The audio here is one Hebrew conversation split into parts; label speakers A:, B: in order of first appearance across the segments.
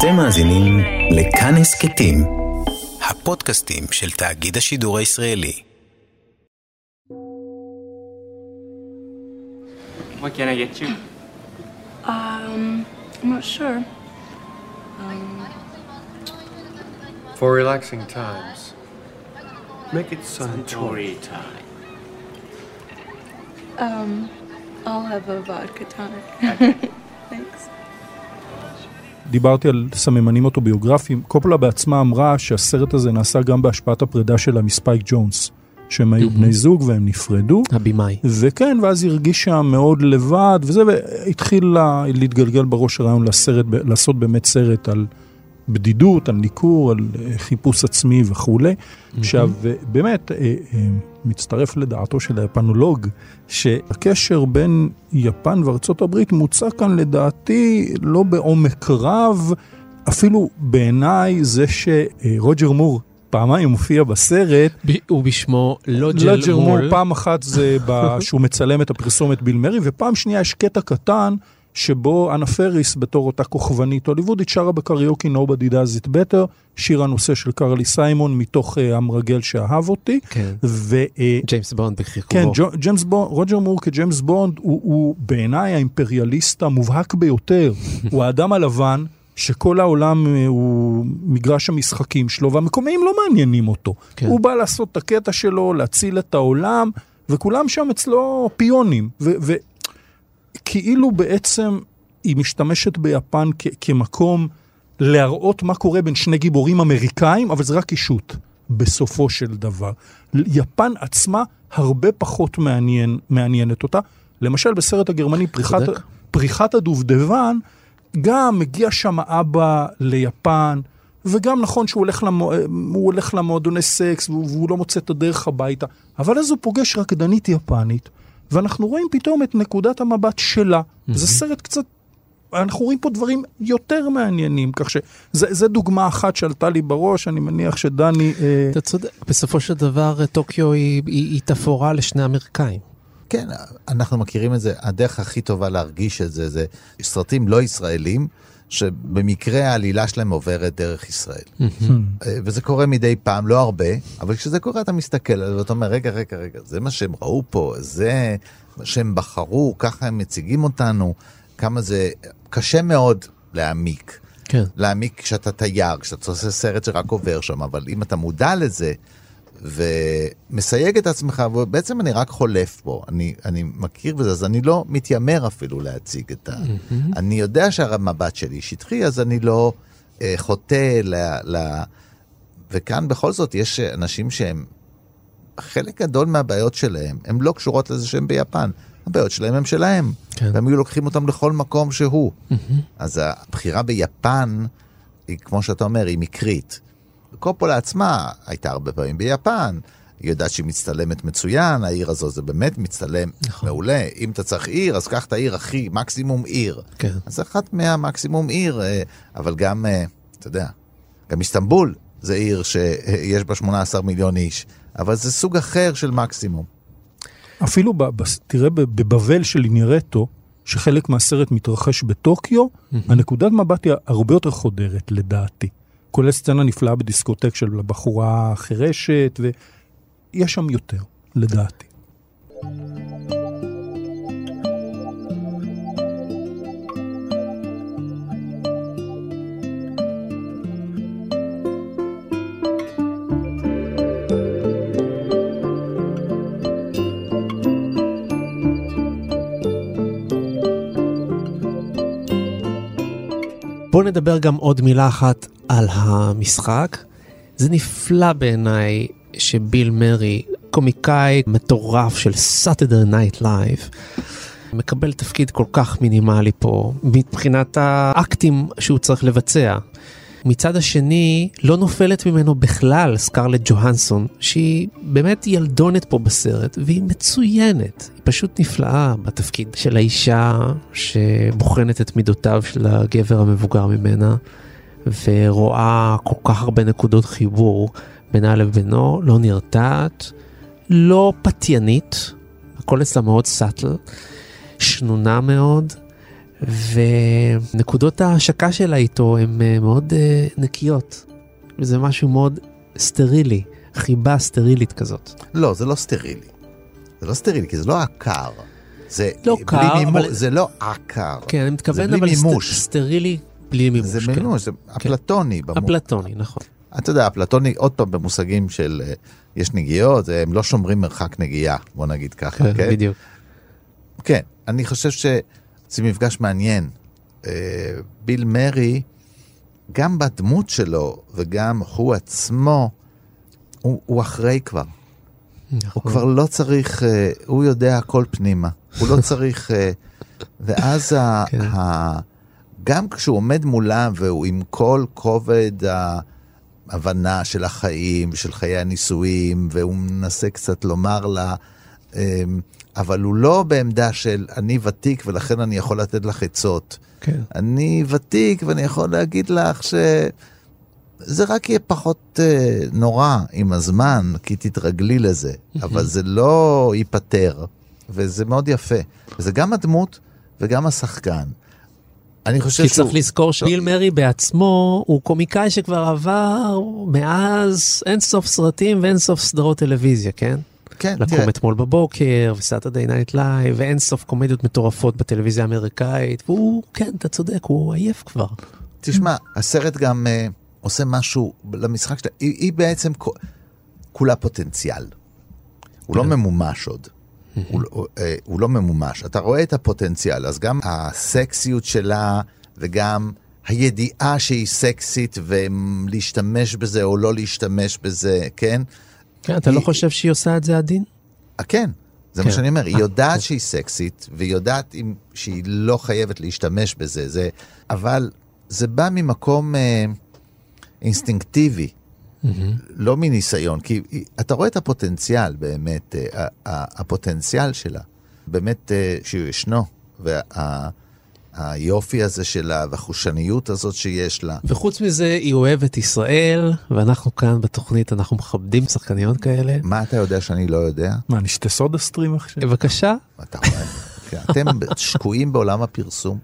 A: אתם מאזינים לכאן הסכתים, הפודקאסטים של תאגיד השידור הישראלי.
B: What can I get you?
C: Um, I'm not sure.
D: For relaxing times, make it Suntory.
B: time.
C: Um, I'll have a vodka tonic. Thanks.
E: דיברתי על סממנים אוטוביוגרפיים. קופולה בעצמה אמרה שהסרט הזה נעשה גם בהשפעת הפרידה שלה מספייק ג'ונס, שהם היו בני זוג והם נפרדו.
F: הבמאי.
E: וכן, ואז היא הרגישה מאוד לבד, וזה, והתחיל לה, להתגלגל בראש הרעיון לסרט, לעשות באמת סרט על בדידות, על ניכור, על אה, חיפוש עצמי וכולי. עכשיו, אה, באמת, אה, מצטרף לדעתו של היפנולוג, שהקשר בין יפן וארצות הברית מוצע כאן לדעתי לא בעומק רב, אפילו בעיניי זה שרוג'ר מור פעמיים מופיע בסרט,
F: ב- ובשמו לוג'ר
E: לג'ר מור
F: מול.
E: פעם אחת זה שהוא מצלם את הפרסומת ביל מרי, ופעם שנייה יש קטע קטן שבו אנה פריס בתור אותה כוכבנית הוליוודית שרה בקריוקי Nobody does it better, שיר הנושא של קרלי סיימון מתוך uh, המרגל שאהב אותי.
F: כן.
E: ו, uh,
F: ג'יימס בונד בחיכובו.
E: כן, ג'יימס בונד, רוג'ר מור כג'יימס בונד הוא, הוא בעיניי האימפריאליסט המובהק ביותר. הוא האדם הלבן שכל העולם אה, הוא מגרש המשחקים שלו, והמקומיים לא מעניינים אותו.
F: כן.
E: הוא בא לעשות את הקטע שלו, להציל את העולם, וכולם שם אצלו פיונים. וכאילו בעצם היא משתמשת ביפן כ- כמקום להראות מה קורה בין שני גיבורים אמריקאים, אבל זה רק אישות, בסופו של דבר. יפן עצמה הרבה פחות מעניין, מעניינת אותה. למשל, בסרט הגרמני, פריחת. פריחת הדובדבן, גם מגיע שם אבא ליפן, וגם נכון שהוא הולך, למו, הוא הולך למועדוני סקס והוא, והוא לא מוצא את הדרך הביתה, אבל אז הוא פוגש רקדנית יפנית, ואנחנו רואים פתאום את נקודת המבט שלה. זה סרט קצת אנחנו רואים פה דברים יותר מעניינים, כך שזה דוגמה אחת שעלתה לי בראש, אני מניח שדני... אה,
F: אתה צודק, בסופו של דבר טוקיו היא, היא, היא תפאורה לשני אמריקאים.
G: כן, אנחנו מכירים את זה, הדרך הכי טובה להרגיש את זה, זה סרטים לא ישראלים, שבמקרה העלילה שלהם עוברת דרך ישראל. אה, וזה קורה מדי פעם, לא הרבה, אבל כשזה קורה אתה מסתכל על זה ואתה אומר, רגע, רגע, רגע, זה מה שהם ראו פה, זה מה שהם בחרו, ככה הם מציגים אותנו, כמה זה קשה מאוד להעמיק.
F: כן.
G: להעמיק כשאתה תייר, כשאתה עושה סרט שרק עובר שם, אבל אם אתה מודע לזה ומסייג את עצמך, ובעצם אני רק חולף בו, אני, אני מכיר בזה, אז אני לא מתיימר אפילו להציג את ה... אני יודע שהמבט שלי שטחי, אז אני לא אה, חוטא ל, ל... וכאן בכל זאת יש אנשים שהם, חלק גדול מהבעיות שלהם, הן לא קשורות לזה שהם ביפן. הבעיות שלהם הם שלהם,
F: כן.
G: והם היו לוקחים אותם לכל מקום שהוא. אז הבחירה ביפן, היא, כמו שאתה אומר, היא מקרית. קופולה עצמה הייתה הרבה פעמים ביפן, היא יודעת שהיא מצטלמת מצוין, העיר הזו זה באמת מצטלם
F: נכון.
G: מעולה. אם אתה צריך עיר, אז קח את העיר הכי, מקסימום עיר.
F: כן.
G: אז אחת מהמקסימום עיר, אה, אבל גם, אה, אתה יודע, גם איסטנבול זה עיר שיש בה 18 מיליון איש, אבל זה סוג אחר של מקסימום.
E: אפילו, ב, ב, תראה, ב- בבבל של אינירטו, שחלק מהסרט מתרחש בטוקיו, הנקודת מבט היא הרבה יותר חודרת, לדעתי. כולל סצנה נפלאה בדיסקוטק של הבחורה חירשת, ויש שם יותר, לדעתי.
F: בואו נדבר גם עוד מילה אחת על המשחק. זה נפלא בעיניי שביל מרי, קומיקאי מטורף של Saturday Night Live, מקבל תפקיד כל כך מינימלי פה, מבחינת האקטים שהוא צריך לבצע. מצד השני, לא נופלת ממנו בכלל סקרלט ג'והנסון, שהיא באמת ילדונת פה בסרט, והיא מצוינת. היא פשוט נפלאה בתפקיד של האישה שבוחנת את מידותיו של הגבר המבוגר ממנה, ורואה כל כך הרבה נקודות חיבור בינה לבינו, לא נרתעת, לא פתיינית, הכל אצלה מאוד סאטל, שנונה מאוד, ונקודות ההשקה שלה איתו הן אה, מאוד אה, נקיות. וזה משהו מאוד סטרילי, חיבה סטרילית כזאת.
G: לא, זה לא סטרילי. זה לא סטרילי, כי זה לא עקר. זה
F: לא קר,
G: מימו-
F: אבל-
G: זה לא עקר.
F: כן, אני מתכוון אבל
G: מימוש.
F: סט- סטרילי בלי מימוש.
G: זה
F: כן.
G: מימוש, זה אפלטוני. במו-
F: אפלטוני, נכון.
G: אתה יודע, אפלטוני, עוד פעם במושגים של אה, יש נגיעות, אה, הם לא שומרים מרחק נגיעה, בוא נגיד ככה,
F: כן,
G: כן?
F: בדיוק.
G: כן, אני חושב שזה מפגש מעניין. אה, ביל מרי, גם בדמות שלו וגם הוא עצמו, הוא, הוא אחרי כבר. הוא
F: נכון.
G: כבר לא צריך, הוא יודע הכל פנימה. הוא לא צריך... ואז ה,
F: כן.
G: ה, גם כשהוא עומד מולם והוא עם כל כובד ההבנה של החיים, של חיי הנישואים, והוא מנסה קצת לומר לה, אה, אבל הוא לא בעמדה של אני ותיק ולכן אני יכול לתת לך עצות.
F: כן.
G: אני ותיק ואני יכול להגיד לך שזה רק יהיה פחות אה, נורא עם הזמן, כי תתרגלי לזה, אבל זה לא ייפתר, וזה מאוד יפה. וזה גם הדמות וגם השחקן. אני חושב
F: כי
G: שהוא...
F: צריך לזכור שביל מרי בעצמו הוא קומיקאי שכבר עבר מאז אין סוף סרטים ואין סוף סדרות טלוויזיה, כן?
G: כן,
F: לקום
G: תראה,
F: אתמול בבוקר ו Saturday Night Live ואין סוף קומדיות מטורפות בטלוויזיה האמריקאית והוא, כן, אתה צודק, הוא עייף כבר.
G: תשמע, הסרט גם אה, עושה משהו למשחק שלה, היא, היא בעצם כולה פוטנציאל. הוא לא ממומש עוד. הוא, לא- אה, הוא לא ממומש. אתה רואה את הפוטנציאל, אז גם הסקסיות שלה וגם הידיעה שהיא סקסית ולהשתמש בזה או לא להשתמש בזה, כן?
F: כן, אתה לא
G: היא-
F: חושב שהיא עושה את זה עדין?
G: אה, כן, זה
F: כן.
G: מה שאני אומר, היא
F: אה,
G: יודעת שהיא סקסית, והיא יודעת אם, שהיא לא חייבת להשתמש בזה, זה, אבל זה בא ממקום אה, אינסטינקטיבי, לא מניסיון, כי אתה רואה את הפוטנציאל באמת, אה, הפוטנציאל שלה, באמת אה, שהוא ישנו, והיופי הזה שלה, והחושניות הזאת שיש לה.
F: וחוץ מזה, היא אוהבת ישראל, ואנחנו כאן בתוכנית, אנחנו מכבדים שחקניות כאלה.
G: מה אתה יודע שאני לא יודע?
E: מה, נשתה סודה סטרים עכשיו?
F: בבקשה,
G: אתה רואה? כן, אתם שקועים בעולם הפרסום.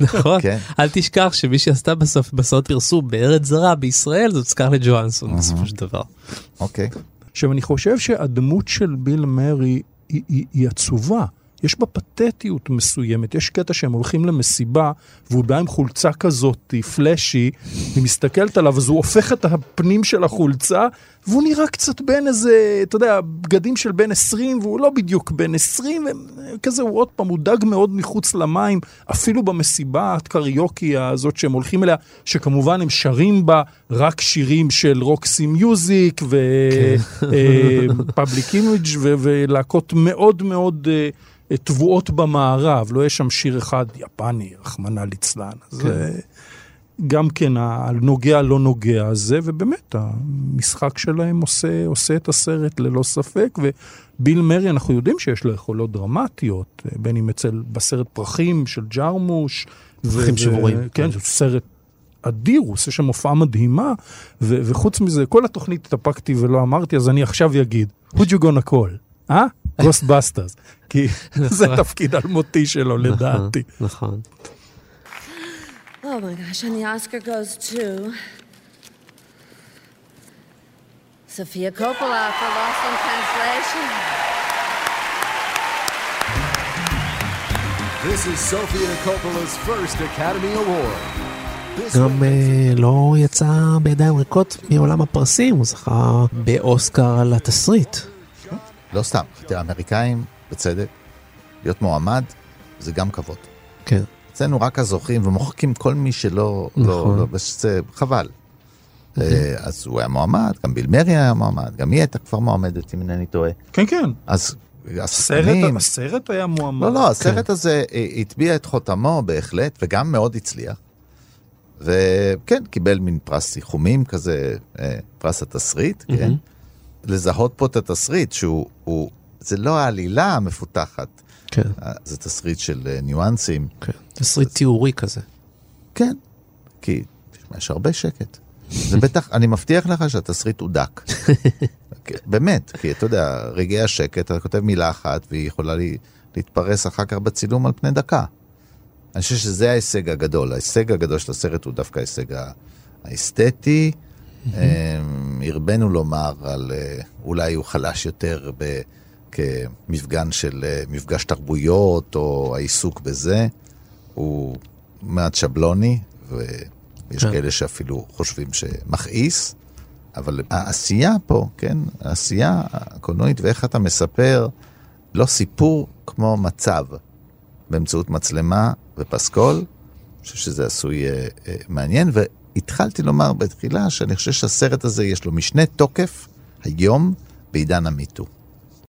F: נכון?
G: כן.
F: אל תשכח שמי שעשתה בסוף בסוד פרסום בארץ זרה בישראל זאת סקרלט ג'ואנסון בסופו של דבר.
G: אוקיי.
E: עכשיו, אני חושב שהדמות של ביל מרי היא, היא, היא עצובה. יש בה פתטיות מסוימת. יש קטע שהם הולכים למסיבה, והוא בא עם חולצה כזאת, פלאשי, היא מסתכלת עליו, אז הוא הופך את הפנים של החולצה, והוא נראה קצת בין איזה, אתה יודע, בגדים של בן 20, והוא לא בדיוק בן 20, וכזה, הוא עוד פעם, הוא דג מאוד מחוץ למים, אפילו במסיבה הקריוקי הזאת שהם הולכים אליה, שכמובן הם שרים בה רק שירים של Roxy Music, ו Public Image ולהקות מאוד מאוד... אה, טבועות במערב, לא יש שם שיר אחד יפני, רחמנא ליצלן. אז זה גם כן הנוגע לא נוגע הזה, ובאמת המשחק שלהם עושה, עושה את הסרט ללא ספק, וביל מרי אנחנו יודעים שיש לו יכולות דרמטיות, בין אם אצל בסרט פרחים של ג'רמוש.
F: פרחים שבורים.
E: כן, זה סרט אדיר, הוא עושה שם הופעה מדהימה, ו- וחוץ מזה, כל התוכנית התאפקתי ולא אמרתי, אז אני עכשיו אגיד, who you gonna call? אה? Ghostbusters. כי זה תפקיד אלמותי שלו לדעתי.
F: נכון.
B: Oh my gosh, and the Oscar goes to Sofia Coppola for Lost in Translation.
H: This is Sophia Coppola's first Academy Award.
F: גם אה, לא יצא בידיים ריקות מעולם הפרסים, הוא זכה באוסקר על התסריט.
G: לא סתם, תראה, האמריקאים, בצדק, להיות מועמד זה גם כבוד.
F: כן.
G: אצלנו רק הזוכים ומוחקים כל מי שלא,
F: נכון.
G: לא, לא, זה חבל. אה, אז הוא היה מועמד, גם ביל מרי היה מועמד, גם היא הייתה כבר מועמדת, אם אינני טועה.
E: כן, כן.
G: אז
E: הסרט. הסרט היה מועמד.
G: לא, לא, הסרט הזה אה, הטביע את חותמו בהחלט, וגם מאוד הצליח. וכן, קיבל מין פרס סיכומים כזה, אה, פרס התסריט, כן? לזהות פה את התסריט, שהוא, הוא, זה לא העלילה המפותחת,
F: כן,
G: אה, זה תסריט של אה, ניואנסים.
F: כן. תסריט תיאורי כזה.
G: כן, כי יש הרבה שקט. זה בטח, אני מבטיח לך שהתסריט הוא דק. באמת, כי אתה יודע, רגעי השקט, אתה כותב מילה אחת והיא יכולה לי, להתפרס אחר כך בצילום על פני דקה. אני חושב שזה ההישג הגדול. ההישג הגדול של הסרט הוא דווקא ההישג האסתטי. הרבנו לומר על אה, אולי הוא חלש יותר ב... כמפגן של אה, מפגש תרבויות, או העיסוק בזה. הוא מעט שבלוני, ויש
F: כן.
G: כאלה שאפילו חושבים שמכעיס, אבל העשייה פה, כן, העשייה הקולנועית ואיך אתה מספר, לא סיפור כמו מצב, באמצעות מצלמה ופסקול, אני חושב שזה עשוי אה, מעניין, והתחלתי לומר בתחילה שאני חושב שהסרט הזה יש לו משנה תוקף היום בעידן המיטו.